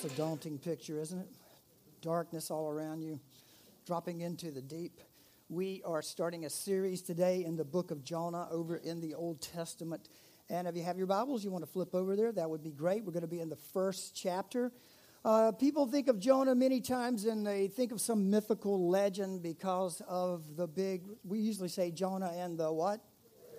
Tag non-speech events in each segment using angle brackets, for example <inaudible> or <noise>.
That's a daunting picture, isn't it? Darkness all around you, dropping into the deep. We are starting a series today in the book of Jonah over in the Old Testament. And if you have your Bibles, you want to flip over there, that would be great. We're going to be in the first chapter. Uh, people think of Jonah many times and they think of some mythical legend because of the big, we usually say Jonah and the what?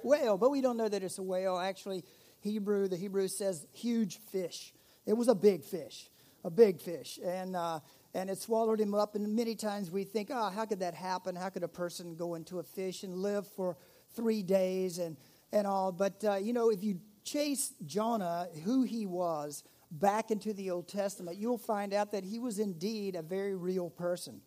Whale, but we don't know that it's a whale. Actually, Hebrew, the Hebrew says huge fish. It was a big fish, a big fish. And, uh, and it swallowed him up. And many times we think, oh, how could that happen? How could a person go into a fish and live for three days and and all. But, uh, you know, if you chase Jonah, who he was, back into the Old Testament, you'll find out that he was indeed a very real person.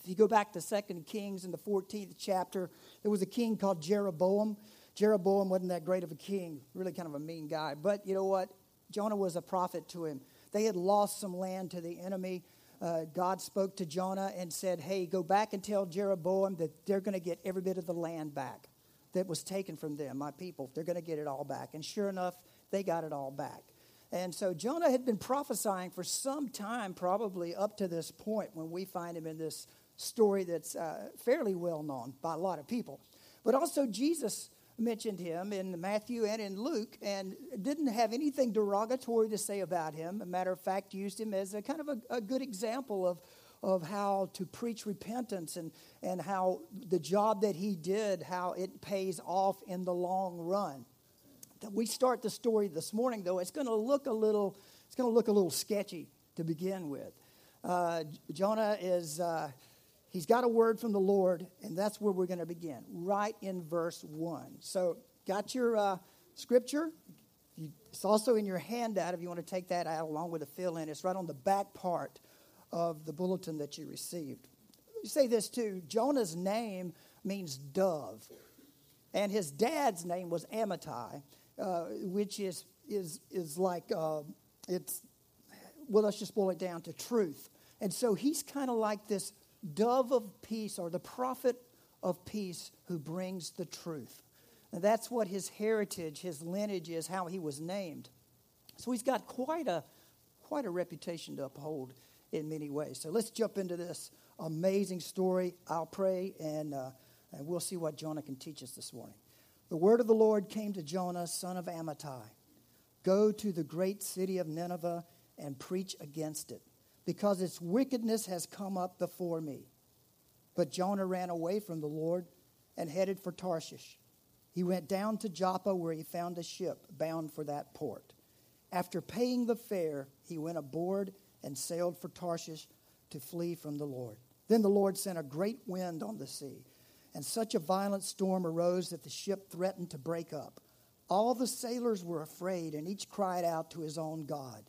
If you go back to Second Kings in the 14th chapter, there was a king called Jeroboam. Jeroboam wasn't that great of a king, really kind of a mean guy. But you know what? Jonah was a prophet to him. They had lost some land to the enemy. Uh, God spoke to Jonah and said, Hey, go back and tell Jeroboam that they're going to get every bit of the land back that was taken from them, my people. They're going to get it all back. And sure enough, they got it all back. And so Jonah had been prophesying for some time, probably up to this point when we find him in this story that's uh, fairly well known by a lot of people. But also, Jesus mentioned him in Matthew and in Luke and didn't have anything derogatory to say about him. A matter of fact, used him as a kind of a, a good example of of how to preach repentance and, and how the job that he did, how it pays off in the long run. We start the story this morning, though, it's going to look a little, it's going to look a little sketchy to begin with. Uh, Jonah is, uh, he's got a word from the Lord, and that's where we're going to begin, right in verse 1. So, got your uh, scripture? It's also in your handout if you want to take that out along with the fill in. It's right on the back part of the bulletin that you received. You say this too Jonah's name means dove, and his dad's name was Amittai, uh, which is, is, is like, uh, it's, well, let's just boil it down to truth. And so he's kind of like this dove of peace or the prophet of peace who brings the truth. And that's what his heritage, his lineage is, how he was named. So he's got quite a, quite a reputation to uphold in many ways. So let's jump into this amazing story. I'll pray and, uh, and we'll see what Jonah can teach us this morning. The word of the Lord came to Jonah, son of Amittai Go to the great city of Nineveh and preach against it, because its wickedness has come up before me. But Jonah ran away from the Lord and headed for Tarshish. He went down to Joppa, where he found a ship bound for that port. After paying the fare, he went aboard and sailed for Tarshish to flee from the Lord. Then the Lord sent a great wind on the sea, and such a violent storm arose that the ship threatened to break up. All the sailors were afraid, and each cried out to his own God,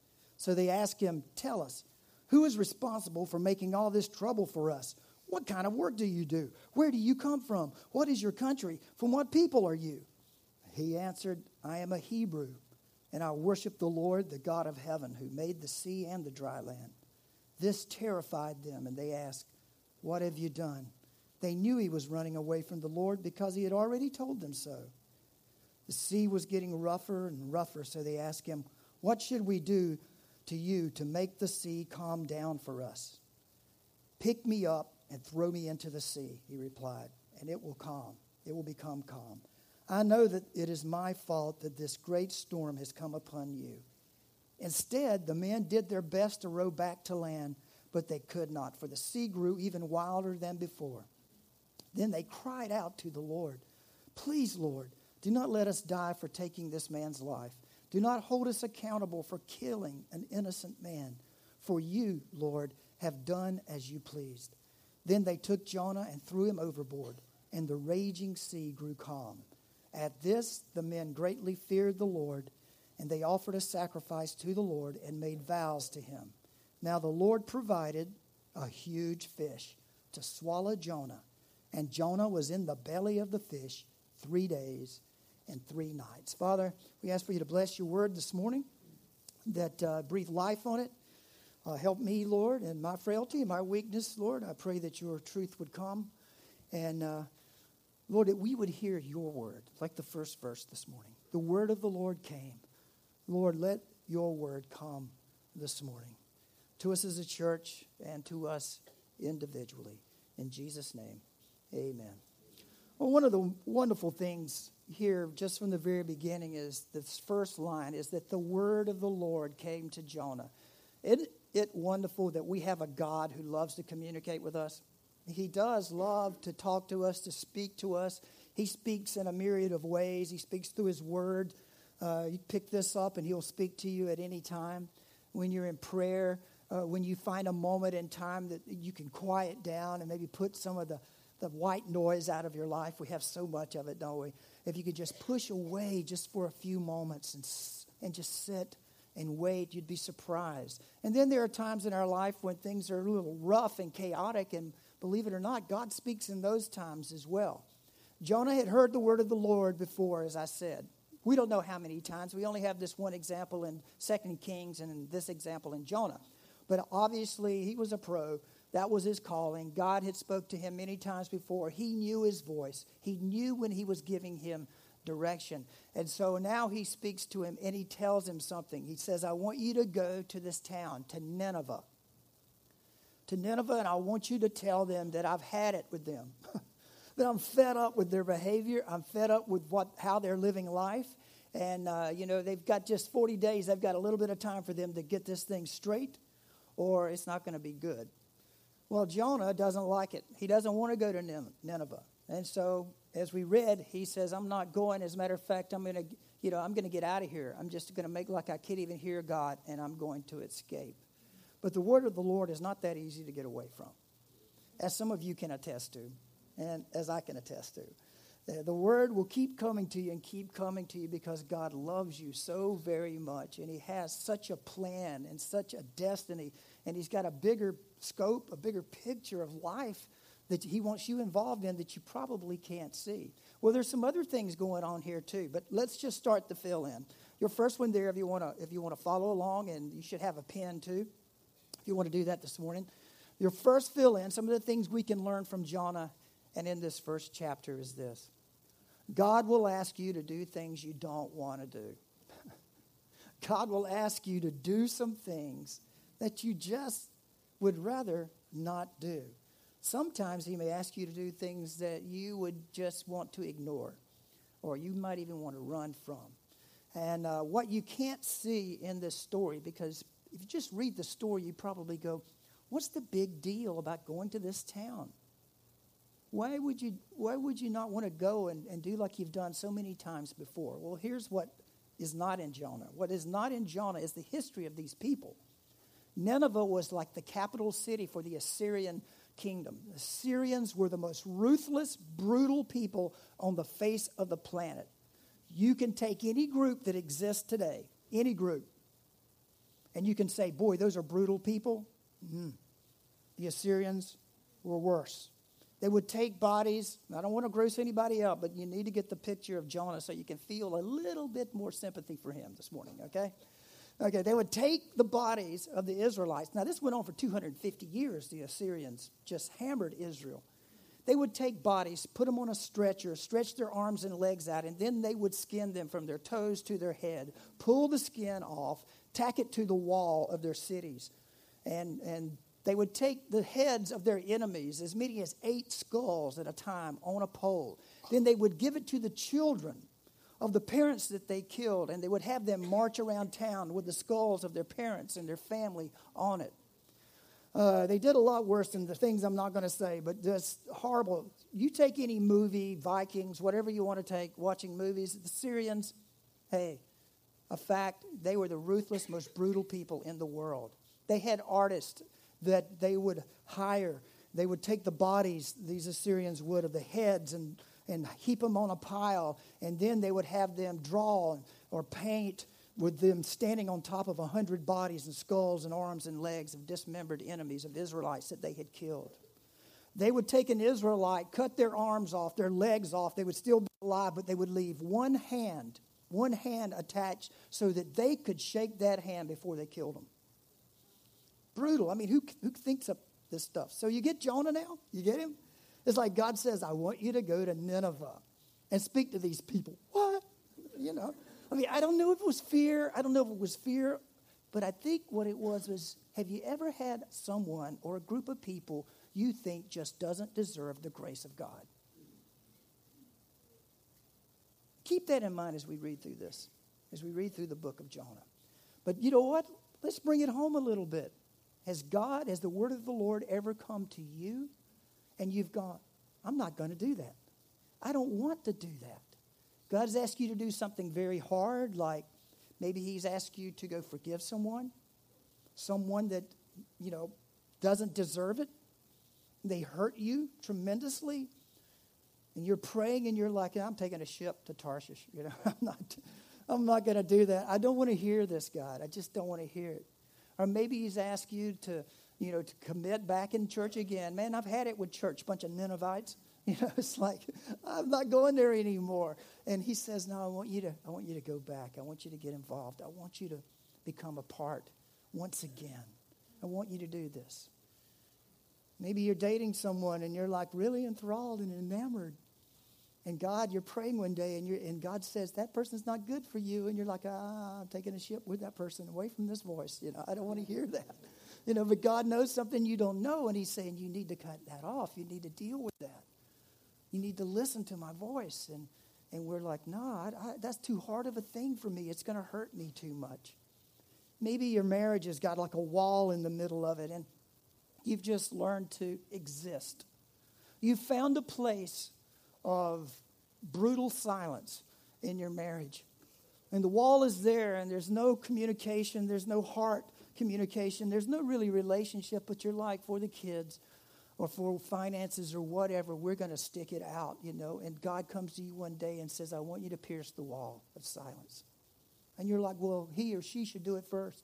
So they asked him, Tell us, who is responsible for making all this trouble for us? What kind of work do you do? Where do you come from? What is your country? From what people are you? He answered, I am a Hebrew and I worship the Lord, the God of heaven, who made the sea and the dry land. This terrified them, and they asked, What have you done? They knew he was running away from the Lord because he had already told them so. The sea was getting rougher and rougher, so they asked him, What should we do to you to make the sea calm down for us? Pick me up and throw me into the sea, he replied, and it will calm. It will become calm. I know that it is my fault that this great storm has come upon you. Instead, the men did their best to row back to land, but they could not, for the sea grew even wilder than before. Then they cried out to the Lord, Please, Lord, do not let us die for taking this man's life. Do not hold us accountable for killing an innocent man. For you, Lord, have done as you pleased. Then they took Jonah and threw him overboard, and the raging sea grew calm. At this, the men greatly feared the Lord, and they offered a sacrifice to the Lord and made vows to him. Now the Lord provided a huge fish to swallow Jonah, and Jonah was in the belly of the fish three days and three nights. Father, we ask for you to bless your word this morning, that uh, breathe life on it. Uh, help me, Lord, and my frailty and my weakness, Lord. I pray that your truth would come. And uh, Lord, that we would hear your word, like the first verse this morning. The word of the Lord came. Lord, let your word come this morning to us as a church and to us individually. In Jesus' name, amen. Well, one of the wonderful things here, just from the very beginning, is this first line is that the word of the Lord came to Jonah. Isn't it wonderful that we have a God who loves to communicate with us? He does love to talk to us, to speak to us. He speaks in a myriad of ways. He speaks through His Word. Uh, you pick this up, and He'll speak to you at any time. When you're in prayer, uh, when you find a moment in time that you can quiet down and maybe put some of the, the white noise out of your life. We have so much of it, don't we? If you could just push away just for a few moments and, and just sit and wait, you'd be surprised. And then there are times in our life when things are a little rough and chaotic, and believe it or not, God speaks in those times as well. Jonah had heard the word of the Lord before, as I said. We don't know how many times. We only have this one example in Second Kings and this example in Jonah. But obviously, he was a pro. That was his calling. God had spoke to him many times before. He knew his voice. He knew when he was giving him direction. And so now he speaks to him and he tells him something. He says, I want you to go to this town, to Nineveh. To Nineveh, and I want you to tell them that I've had it with them. <laughs> that I'm fed up with their behavior. I'm fed up with what, how they're living life. And, uh, you know, they've got just 40 days. They've got a little bit of time for them to get this thing straight, or it's not going to be good. Well, Jonah doesn't like it. He doesn't want to go to Nineveh. And so, as we read, he says, I'm not going. As a matter of fact, I'm going to, you know, I'm going to get out of here. I'm just going to make like I can't even hear God, and I'm going to escape. But the word of the Lord is not that easy to get away from, as some of you can attest to, and as I can attest to. The word will keep coming to you and keep coming to you because God loves you so very much. And He has such a plan and such a destiny. And He's got a bigger scope, a bigger picture of life that He wants you involved in that you probably can't see. Well, there's some other things going on here too, but let's just start the fill in. Your first one there, if you want to, if you want to follow along, and you should have a pen too, if you want to do that this morning. Your first fill in, some of the things we can learn from Jonah and in this first chapter is this God will ask you to do things you don't want to do. <laughs> God will ask you to do some things that you just would rather not do. Sometimes He may ask you to do things that you would just want to ignore, or you might even want to run from. And uh, what you can't see in this story, because if you just read the story, you probably go, What's the big deal about going to this town? Why would you, why would you not want to go and, and do like you've done so many times before? Well, here's what is not in Jonah. What is not in Jonah is the history of these people. Nineveh was like the capital city for the Assyrian kingdom. The Assyrians were the most ruthless, brutal people on the face of the planet. You can take any group that exists today, any group, and you can say, boy, those are brutal people. Mm. The Assyrians were worse. They would take bodies. I don't want to gross anybody out, but you need to get the picture of Jonah so you can feel a little bit more sympathy for him this morning, okay? Okay, they would take the bodies of the Israelites. Now, this went on for 250 years. The Assyrians just hammered Israel. They would take bodies, put them on a stretcher, stretch their arms and legs out, and then they would skin them from their toes to their head, pull the skin off, tack it to the wall of their cities, and, and they would take the heads of their enemies, as many as eight skulls at a time, on a pole. Then they would give it to the children of the parents that they killed, and they would have them march around town with the skulls of their parents and their family on it. Uh, they did a lot worse than the things I'm not going to say, but just horrible. You take any movie, Vikings, whatever you want to take, watching movies, the Assyrians, hey, a fact, they were the ruthless, most brutal people in the world. They had artists that they would hire. They would take the bodies, these Assyrians would, of the heads and, and heap them on a pile, and then they would have them draw or paint with them standing on top of a hundred bodies and skulls and arms and legs of dismembered enemies of Israelites that they had killed. They would take an Israelite, cut their arms off, their legs off. They would still be alive, but they would leave one hand, one hand attached so that they could shake that hand before they killed them. Brutal. I mean, who, who thinks of this stuff? So you get Jonah now? You get him? It's like God says, I want you to go to Nineveh and speak to these people. What? You know? I mean, I don't know if it was fear. I don't know if it was fear. But I think what it was was have you ever had someone or a group of people you think just doesn't deserve the grace of God? Keep that in mind as we read through this, as we read through the book of Jonah. But you know what? Let's bring it home a little bit. Has God, has the word of the Lord ever come to you and you've gone, I'm not going to do that? I don't want to do that. God has asked you to do something very hard, like maybe He's asked you to go forgive someone, someone that, you know, doesn't deserve it. They hurt you tremendously. And you're praying and you're like, I'm taking a ship to Tarshish. You know, <laughs> I'm not, I'm not going to do that. I don't want to hear this, God. I just don't want to hear it. Or maybe He's asked you to, you know, to commit back in church again. Man, I've had it with church, bunch of Ninevites. <laughs> You know, it's like I'm not going there anymore. And he says, "No, I want you to. I want you to go back. I want you to get involved. I want you to become a part once again. I want you to do this." Maybe you're dating someone and you're like really enthralled and enamored. And God, you're praying one day and, you're, and God says, that person's not good for you. And you're like, ah, I'm taking a ship with that person away from this voice. You know, I don't want to hear that. You know, but God knows something you don't know. And He's saying, you need to cut that off. You need to deal with that. You need to listen to my voice. And, and we're like, no, I, that's too hard of a thing for me. It's going to hurt me too much. Maybe your marriage has got like a wall in the middle of it, and you've just learned to exist. You've found a place of brutal silence in your marriage. And the wall is there, and there's no communication, there's no heart communication, there's no really relationship, but you're like, for the kids, or for finances or whatever, we're going to stick it out, you know. And God comes to you one day and says, I want you to pierce the wall of silence. And you're like, well, he or she should do it first.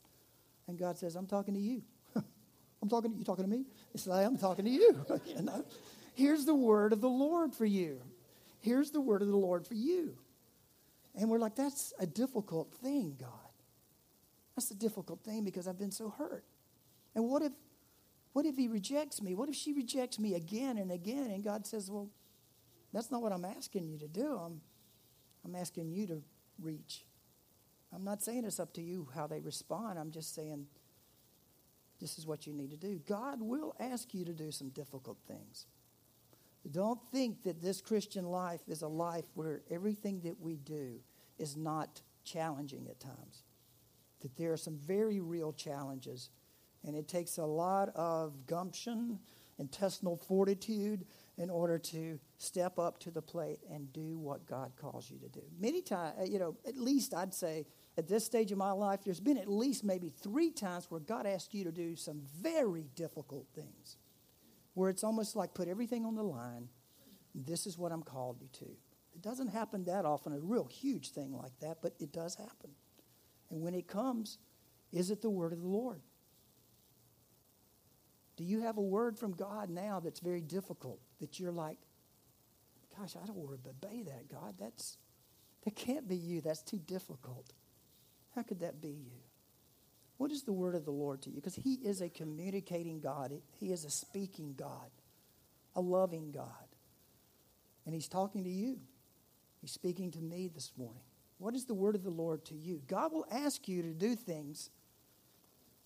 And God says, I'm talking to you. <laughs> I'm talking to you. talking to me? It's like, I'm talking to you. <laughs> you know? Here's the word of the Lord for you. Here's the word of the Lord for you. And we're like, that's a difficult thing, God. That's a difficult thing because I've been so hurt. And what if what if he rejects me? What if she rejects me again and again? And God says, Well, that's not what I'm asking you to do. I'm, I'm asking you to reach. I'm not saying it's up to you how they respond. I'm just saying this is what you need to do. God will ask you to do some difficult things. Don't think that this Christian life is a life where everything that we do is not challenging at times. That there are some very real challenges and it takes a lot of gumption, intestinal fortitude in order to step up to the plate and do what God calls you to do. Many times, uh, you know, at least I'd say at this stage of my life, there's been at least maybe three times where God asked you to do some very difficult things, where it's almost like put everything on the line. This is what I'm called you to. It doesn't happen that often, a real huge thing like that, but it does happen. And when it comes, is it the word of the Lord? Do you have a word from God now that's very difficult that you're like, gosh, I don't want to obey that, God. That's that can't be you. That's too difficult. How could that be you? What is the word of the Lord to you? Because He is a communicating God. He is a speaking God, a loving God. And He's talking to you. He's speaking to me this morning. What is the word of the Lord to you? God will ask you to do things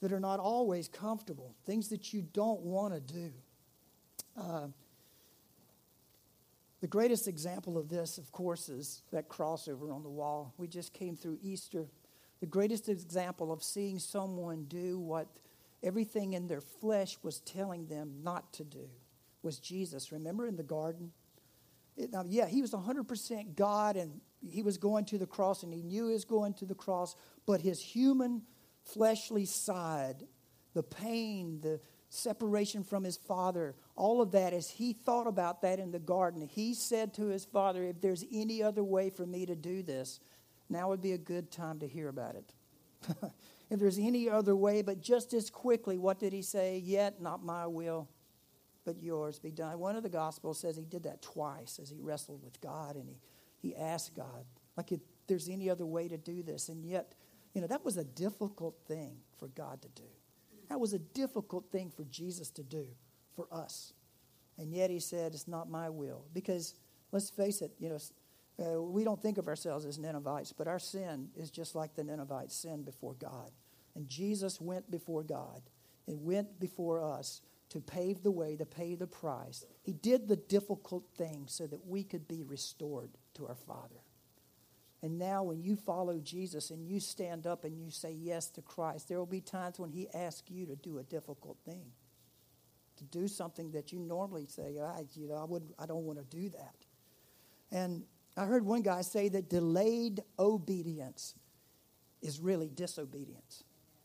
that are not always comfortable, things that you don't want to do. Uh, The greatest example of this, of course, is that crossover on the wall. We just came through Easter. The greatest example of seeing someone do what everything in their flesh was telling them not to do was Jesus. Remember in the garden? It, now, yeah, he was 100% God and he was going to the cross and he knew he was going to the cross, but his human, fleshly side, the pain, the separation from his father, all of that, as he thought about that in the garden, he said to his father, If there's any other way for me to do this, now would be a good time to hear about it. <laughs> if there's any other way, but just as quickly, what did he say? Yet not my will, but yours be done. One of the Gospels says he did that twice as he wrestled with God and he, he asked God, like if there's any other way to do this. And yet, you know, that was a difficult thing for God to do. That was a difficult thing for Jesus to do for us. And yet he said, It's not my will. Because let's face it, you know, uh, we don't think of ourselves as Ninevites, but our sin is just like the Ninevites' sin before God. And Jesus went before God and went before us to pave the way, to pay the price. He did the difficult thing so that we could be restored to our Father. And now, when you follow Jesus and you stand up and you say yes to Christ, there will be times when He asks you to do a difficult thing, to do something that you normally say, I, you know, I, wouldn't, I don't want to do that. And I heard one guy say that delayed obedience is really disobedience.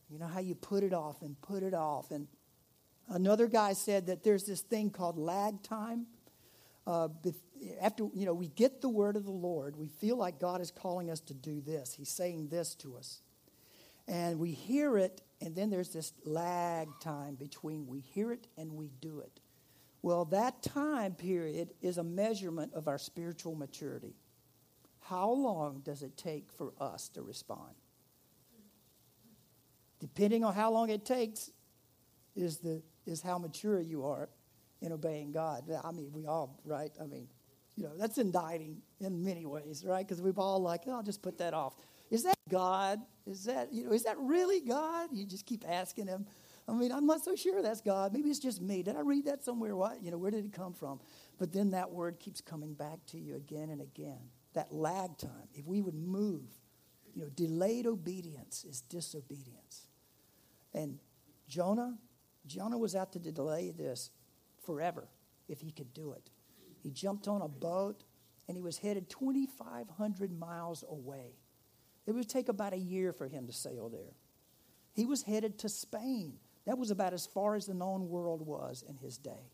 You know how you put it off and put it off. And another guy said that there's this thing called lag time. Uh, after you know we get the word of the lord we feel like god is calling us to do this. He's saying this to us. And we hear it and then there's this lag time between we hear it and we do it. Well that time period is a measurement of our spiritual maturity. How long does it take for us to respond? Depending on how long it takes is the is how mature you are in obeying god. I mean we all right? I mean you know, that's indicting in many ways, right? Because we've all like, oh, I'll just put that off. Is that God? Is that, you know, is that really God? You just keep asking him. I mean, I'm not so sure that's God. Maybe it's just me. Did I read that somewhere? What? You know, where did it come from? But then that word keeps coming back to you again and again. That lag time. If we would move, you know, delayed obedience is disobedience. And Jonah, Jonah was out to delay this forever if he could do it. He jumped on a boat and he was headed 2,500 miles away. It would take about a year for him to sail there. He was headed to Spain. That was about as far as the known world was in his day.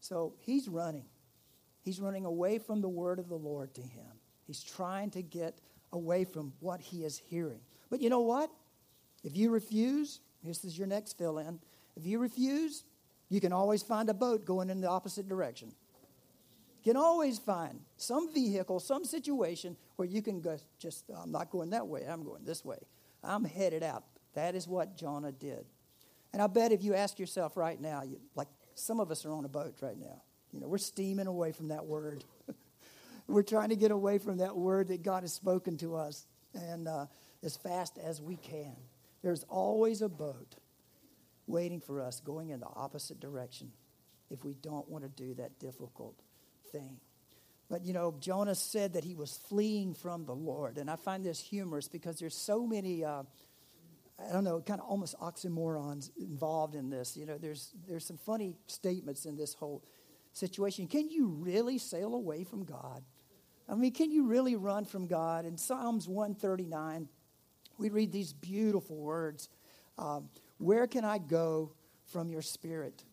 So he's running. He's running away from the word of the Lord to him. He's trying to get away from what he is hearing. But you know what? If you refuse, this is your next fill in. If you refuse, you can always find a boat going in the opposite direction can always find some vehicle, some situation where you can go, just, I'm not going that way, I'm going this way. I'm headed out. That is what Jonah did. And I bet if you ask yourself right now, you, like some of us are on a boat right now, you know, we're steaming away from that word. <laughs> we're trying to get away from that word that God has spoken to us and uh, as fast as we can. There's always a boat waiting for us going in the opposite direction if we don't want to do that difficult thing. But you know, Jonah said that he was fleeing from the Lord. And I find this humorous because there's so many, uh, I don't know, kind of almost oxymorons involved in this. You know, there's, there's some funny statements in this whole situation. Can you really sail away from God? I mean, can you really run from God? In Psalms 139, we read these beautiful words um, Where can I go from your spirit?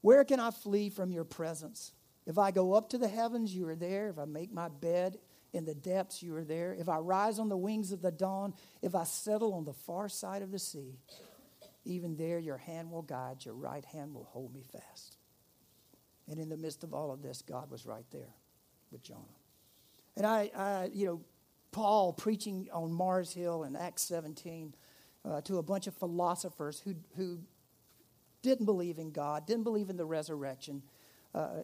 Where can I flee from your presence? If I go up to the heavens, you are there. If I make my bed in the depths, you are there. If I rise on the wings of the dawn, if I settle on the far side of the sea, even there your hand will guide, your right hand will hold me fast. And in the midst of all of this, God was right there with Jonah. And I, I you know, Paul preaching on Mars Hill in Acts 17 uh, to a bunch of philosophers who, who didn't believe in God, didn't believe in the resurrection. Uh,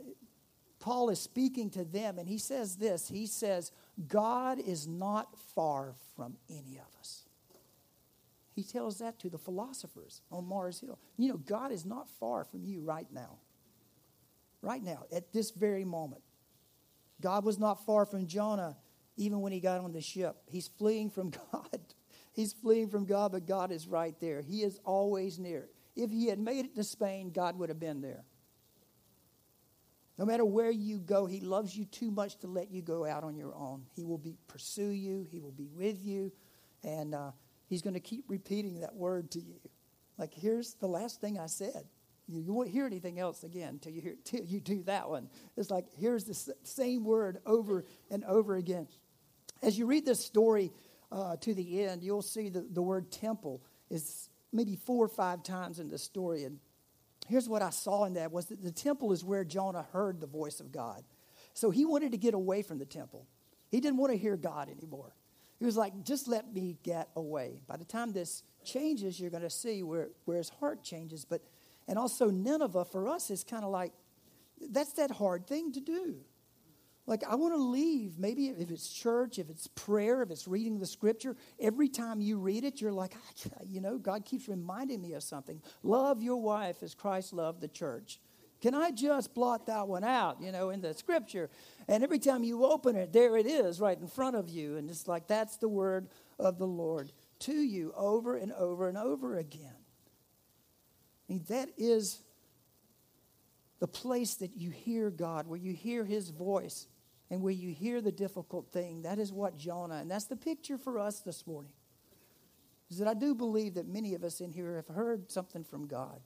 Paul is speaking to them, and he says this He says, God is not far from any of us. He tells that to the philosophers on Mars Hill. You know, God is not far from you right now. Right now, at this very moment. God was not far from Jonah even when he got on the ship. He's fleeing from <laughs> God. He's fleeing from God, but God is right there. He is always near. If he had made it to Spain, God would have been there. No matter where you go, he loves you too much to let you go out on your own. He will be pursue you. He will be with you, and uh, he's going to keep repeating that word to you. Like here's the last thing I said. You, you won't hear anything else again until you hear till you do that one. It's like here's the same word over and over again. As you read this story uh, to the end, you'll see the, the word temple is maybe four or five times in the story, and here's what I saw in that was that the temple is where Jonah heard the voice of God. So he wanted to get away from the temple. He didn't want to hear God anymore. He was like, just let me get away. By the time this changes, you're going to see where, where his heart changes. But and also Nineveh for us is kind of like that's that hard thing to do. Like, I want to leave. Maybe if it's church, if it's prayer, if it's reading the scripture, every time you read it, you're like, ah, you know, God keeps reminding me of something. Love your wife as Christ loved the church. Can I just blot that one out, you know, in the scripture? And every time you open it, there it is right in front of you. And it's like, that's the word of the Lord to you over and over and over again. I mean, that is the place that you hear God, where you hear his voice and where you hear the difficult thing, that is what Jonah, and that's the picture for us this morning. Is that I do believe that many of us in here have heard something from God.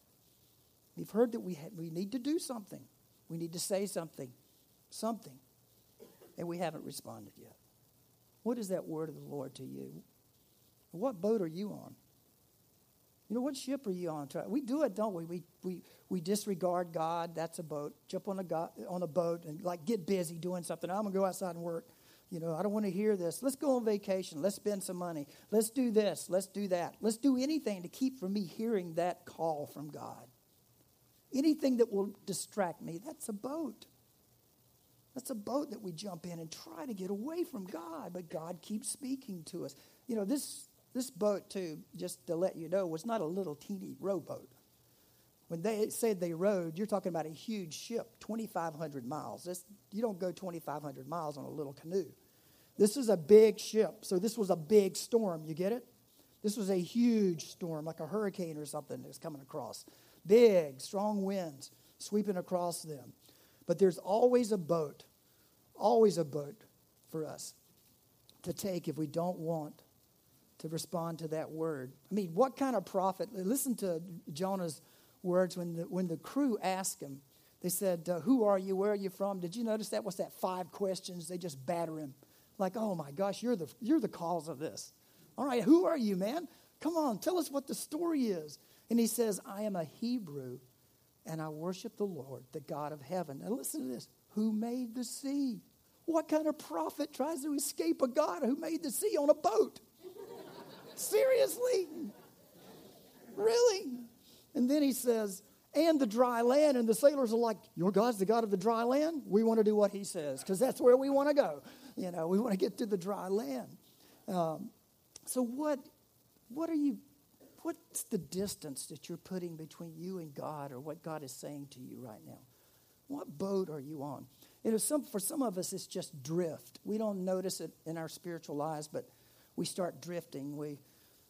We've heard that we, ha- we need to do something, we need to say something, something, and we haven't responded yet. What is that word of the Lord to you? What boat are you on? You know, what ship are you on? We do it, don't we? We, we, we disregard God. That's a boat. Jump on a, go- on a boat and like get busy doing something. I'm going to go outside and work. You know, I don't want to hear this. Let's go on vacation. Let's spend some money. Let's do this. Let's do that. Let's do anything to keep from me hearing that call from God. Anything that will distract me, that's a boat. That's a boat that we jump in and try to get away from God, but God keeps speaking to us. You know, this this boat, too, just to let you know, was not a little teeny rowboat. When they said they rowed, you're talking about a huge ship, 2,500 miles. This, you don't go 2,500 miles on a little canoe. This is a big ship, so this was a big storm. You get it? This was a huge storm, like a hurricane or something that's coming across. Big, strong winds sweeping across them. But there's always a boat, always a boat for us to take if we don't want to respond to that word. I mean, what kind of prophet? Listen to Jonah's words when the, when the crew asked him. They said, uh, Who are you? Where are you from? Did you notice that? was that? Five questions. They just batter him. Like, oh my gosh, you're the, you're the cause of this. All right, who are you, man? Come on, tell us what the story is. And he says, I am a Hebrew and I worship the Lord, the God of heaven. Now listen to this who made the sea? What kind of prophet tries to escape a God who made the sea on a boat? Seriously? Really? And then he says, and the dry land. And the sailors are like, Your God's the God of the dry land? We want to do what he says because that's where we want to go. You know, we want to get to the dry land. Um, so, what, what are you, what's the distance that you're putting between you and God or what God is saying to you right now? What boat are you on? You know, some, for some of us, it's just drift. We don't notice it in our spiritual lives, but we start drifting. We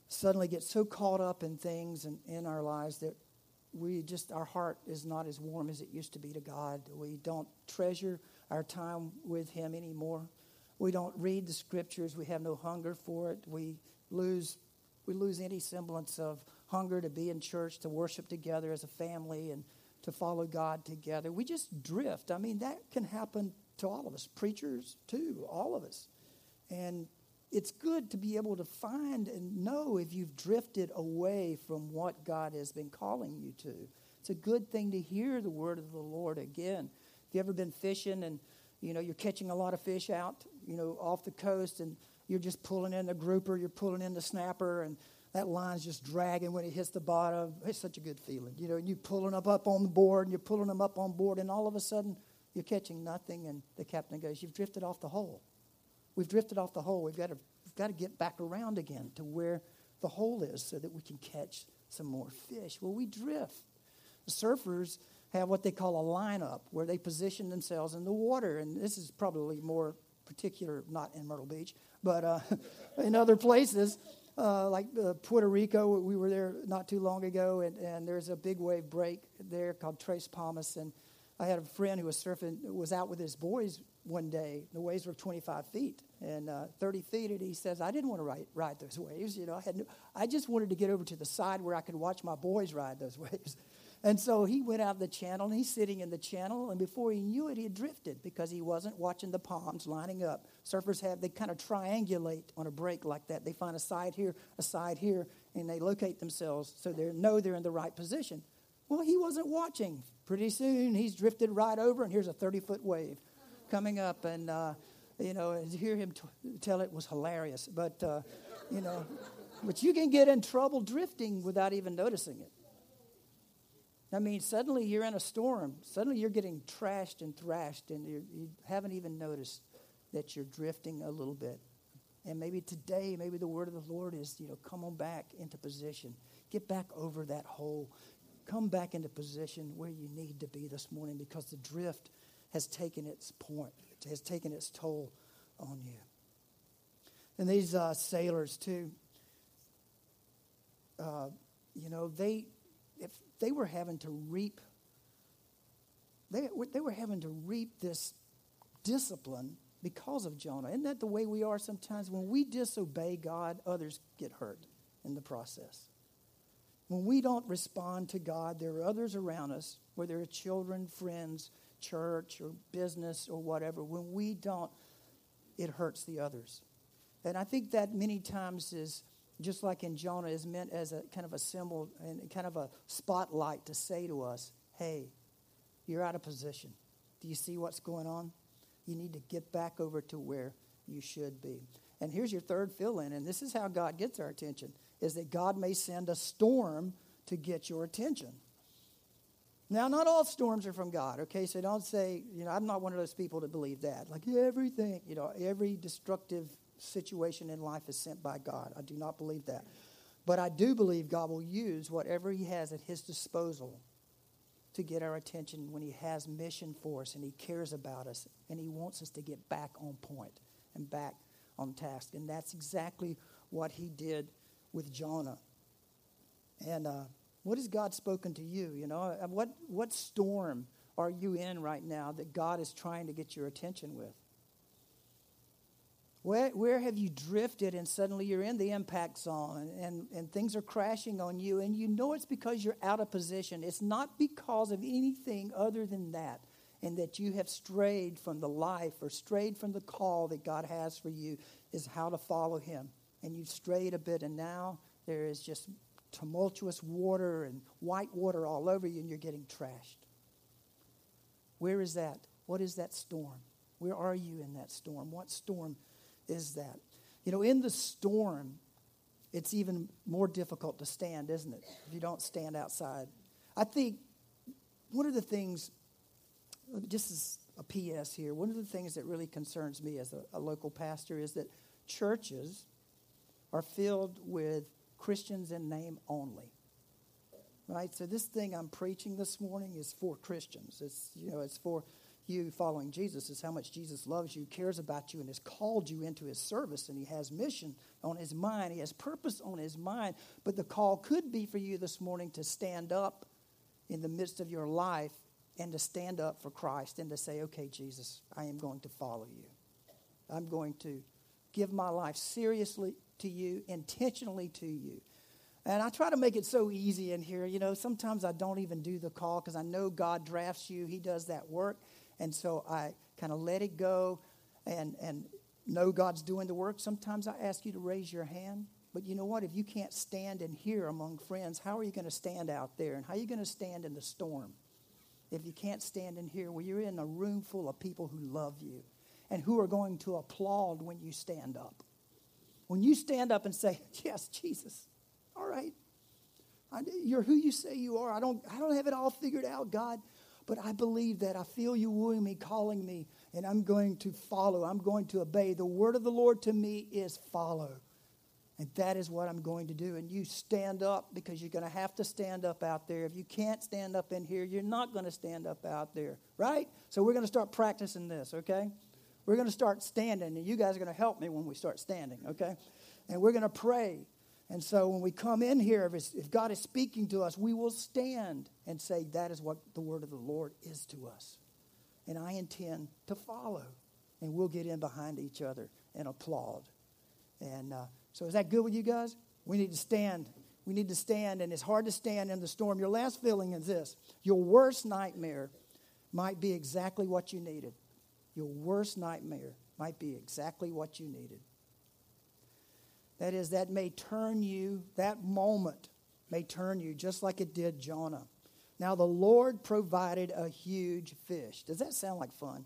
suddenly get so caught up in things and in our lives that we just our heart is not as warm as it used to be to God. We don't treasure our time with Him anymore. We don't read the scriptures. We have no hunger for it. We lose we lose any semblance of hunger to be in church, to worship together as a family, and to follow God together. We just drift. I mean, that can happen to all of us, preachers too, all of us. And it's good to be able to find and know if you've drifted away from what God has been calling you to. It's a good thing to hear the word of the Lord again. If you ever been fishing and you know you're catching a lot of fish out, you know, off the coast and you're just pulling in the grouper, you're pulling in the snapper and that line's just dragging when it hits the bottom. It's such a good feeling. You know, and you're pulling them up on the board and you're pulling them up on board and all of a sudden you're catching nothing and the captain goes, You've drifted off the hole. We've drifted off the hole. We've got to, we've got to get back around again to where the hole is so that we can catch some more fish. Well, we drift. The surfers have what they call a lineup where they position themselves in the water. And this is probably more particular, not in Myrtle Beach, but uh, <laughs> in other places. Uh, like uh, Puerto Rico, we were there not too long ago, and, and there's a big wave break there called Tres Palmas. And I had a friend who was surfing, was out with his boys one day. The waves were 25 feet and uh, 30 feet, and he says, I didn't want to ride, ride those waves. You know, I, had no, I just wanted to get over to the side where I could watch my boys ride those <laughs> waves. And so he went out the channel, and he's sitting in the channel, and before he knew it, he had drifted because he wasn't watching the palms lining up. Surfers have, they kind of triangulate on a break like that. They find a side here, a side here, and they locate themselves so they know they're in the right position. Well, he wasn't watching. Pretty soon, he's drifted right over, and here's a 30 foot wave coming up. And, uh, you know, to hear him t- tell it was hilarious. But, uh, you know, but you can get in trouble drifting without even noticing it. I mean, suddenly you're in a storm. Suddenly you're getting trashed and thrashed, and you haven't even noticed that you're drifting a little bit. And maybe today, maybe the word of the Lord is, you know, come on back into position. Get back over that hole. Come back into position where you need to be this morning because the drift has taken its point, has taken its toll on you. And these uh, sailors, too, uh, you know, they if they were having to reap they, they were having to reap this discipline because of Jonah. Isn't that the way we are sometimes? When we disobey God, others get hurt in the process. When we don't respond to God, there are others around us, whether it's children, friends, church, or business, or whatever. When we don't, it hurts the others. And I think that many times is just like in Jonah, is meant as a kind of a symbol and kind of a spotlight to say to us, hey, you're out of position. Do you see what's going on? You need to get back over to where you should be. And here's your third fill in, and this is how God gets our attention, is that God may send a storm to get your attention. Now, not all storms are from God, okay? So don't say, you know, I'm not one of those people that believe that. Like everything, you know, every destructive situation in life is sent by God. I do not believe that. But I do believe God will use whatever He has at His disposal to get our attention when He has mission for us and He cares about us and He wants us to get back on point and back on task. And that's exactly what He did with Jonah. And uh, what has God spoken to you? You know, uh, what, what storm are you in right now that God is trying to get your attention with? Where, where have you drifted and suddenly you're in the impact zone and, and things are crashing on you and you know it's because you're out of position? It's not because of anything other than that and that you have strayed from the life or strayed from the call that God has for you is how to follow Him. And you've strayed a bit and now there is just tumultuous water and white water all over you and you're getting trashed. Where is that? What is that storm? Where are you in that storm? What storm is that? You know, in the storm, it's even more difficult to stand, isn't it? If you don't stand outside. I think one of the things, just as a PS here, one of the things that really concerns me as a, a local pastor is that churches are filled with Christians in name only. Right? So this thing I'm preaching this morning is for Christians. It's you know, it's for you following Jesus is how much Jesus loves you, cares about you, and has called you into his service. And he has mission on his mind, he has purpose on his mind. But the call could be for you this morning to stand up in the midst of your life and to stand up for Christ and to say, okay, Jesus, I am going to follow you. I'm going to give my life seriously to you, intentionally to you. And I try to make it so easy in here. You know, sometimes I don't even do the call because I know God drafts you, He does that work. And so I kind of let it go and, and know God's doing the work. Sometimes I ask you to raise your hand. But you know what? If you can't stand and here among friends, how are you going to stand out there? And how are you going to stand in the storm? If you can't stand and here, well, you're in a room full of people who love you and who are going to applaud when you stand up. When you stand up and say, Yes, Jesus, all right, you're who you say you are. I don't, I don't have it all figured out, God. But I believe that I feel you wooing me, calling me, and I'm going to follow. I'm going to obey. The word of the Lord to me is follow. And that is what I'm going to do. And you stand up because you're going to have to stand up out there. If you can't stand up in here, you're not going to stand up out there, right? So we're going to start practicing this, okay? We're going to start standing, and you guys are going to help me when we start standing, okay? And we're going to pray. And so when we come in here, if, if God is speaking to us, we will stand and say, That is what the word of the Lord is to us. And I intend to follow. And we'll get in behind each other and applaud. And uh, so, is that good with you guys? We need to stand. We need to stand, and it's hard to stand in the storm. Your last feeling is this your worst nightmare might be exactly what you needed. Your worst nightmare might be exactly what you needed. That is, that may turn you, that moment may turn you just like it did Jonah. Now, the Lord provided a huge fish. Does that sound like fun?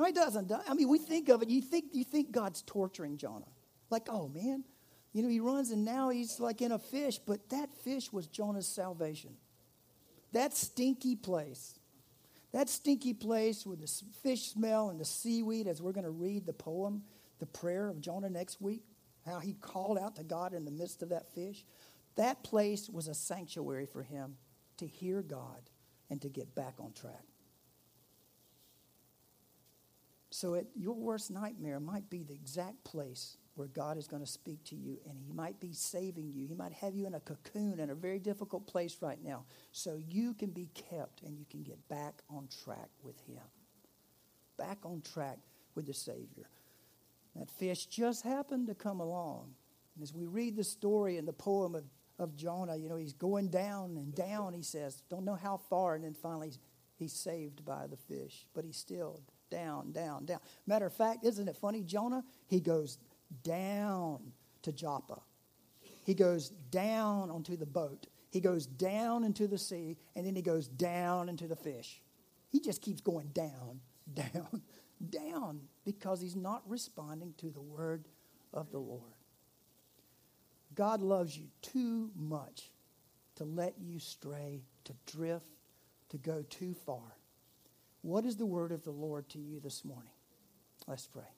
No, it doesn't. I mean, we think of it, you think, you think God's torturing Jonah. Like, oh man, you know, he runs and now he's like in a fish, but that fish was Jonah's salvation. That stinky place, that stinky place with the fish smell and the seaweed, as we're going to read the poem, the prayer of Jonah next week, how he called out to God in the midst of that fish, that place was a sanctuary for him to hear God and to get back on track. So, it, your worst nightmare might be the exact place where God is going to speak to you and He might be saving you. He might have you in a cocoon in a very difficult place right now so you can be kept and you can get back on track with Him. Back on track with the Savior. That fish just happened to come along. And as we read the story in the poem of, of Jonah, you know, he's going down and down, he says, don't know how far, and then finally he's saved by the fish. But he's still down, down, down. Matter of fact, isn't it funny? Jonah, he goes down to Joppa. He goes down onto the boat. He goes down into the sea, and then he goes down into the fish. He just keeps going down, <laughs> down, down because he's not responding to the word of the Lord. God loves you too much to let you stray, to drift, to go too far. What is the word of the Lord to you this morning? Let's pray.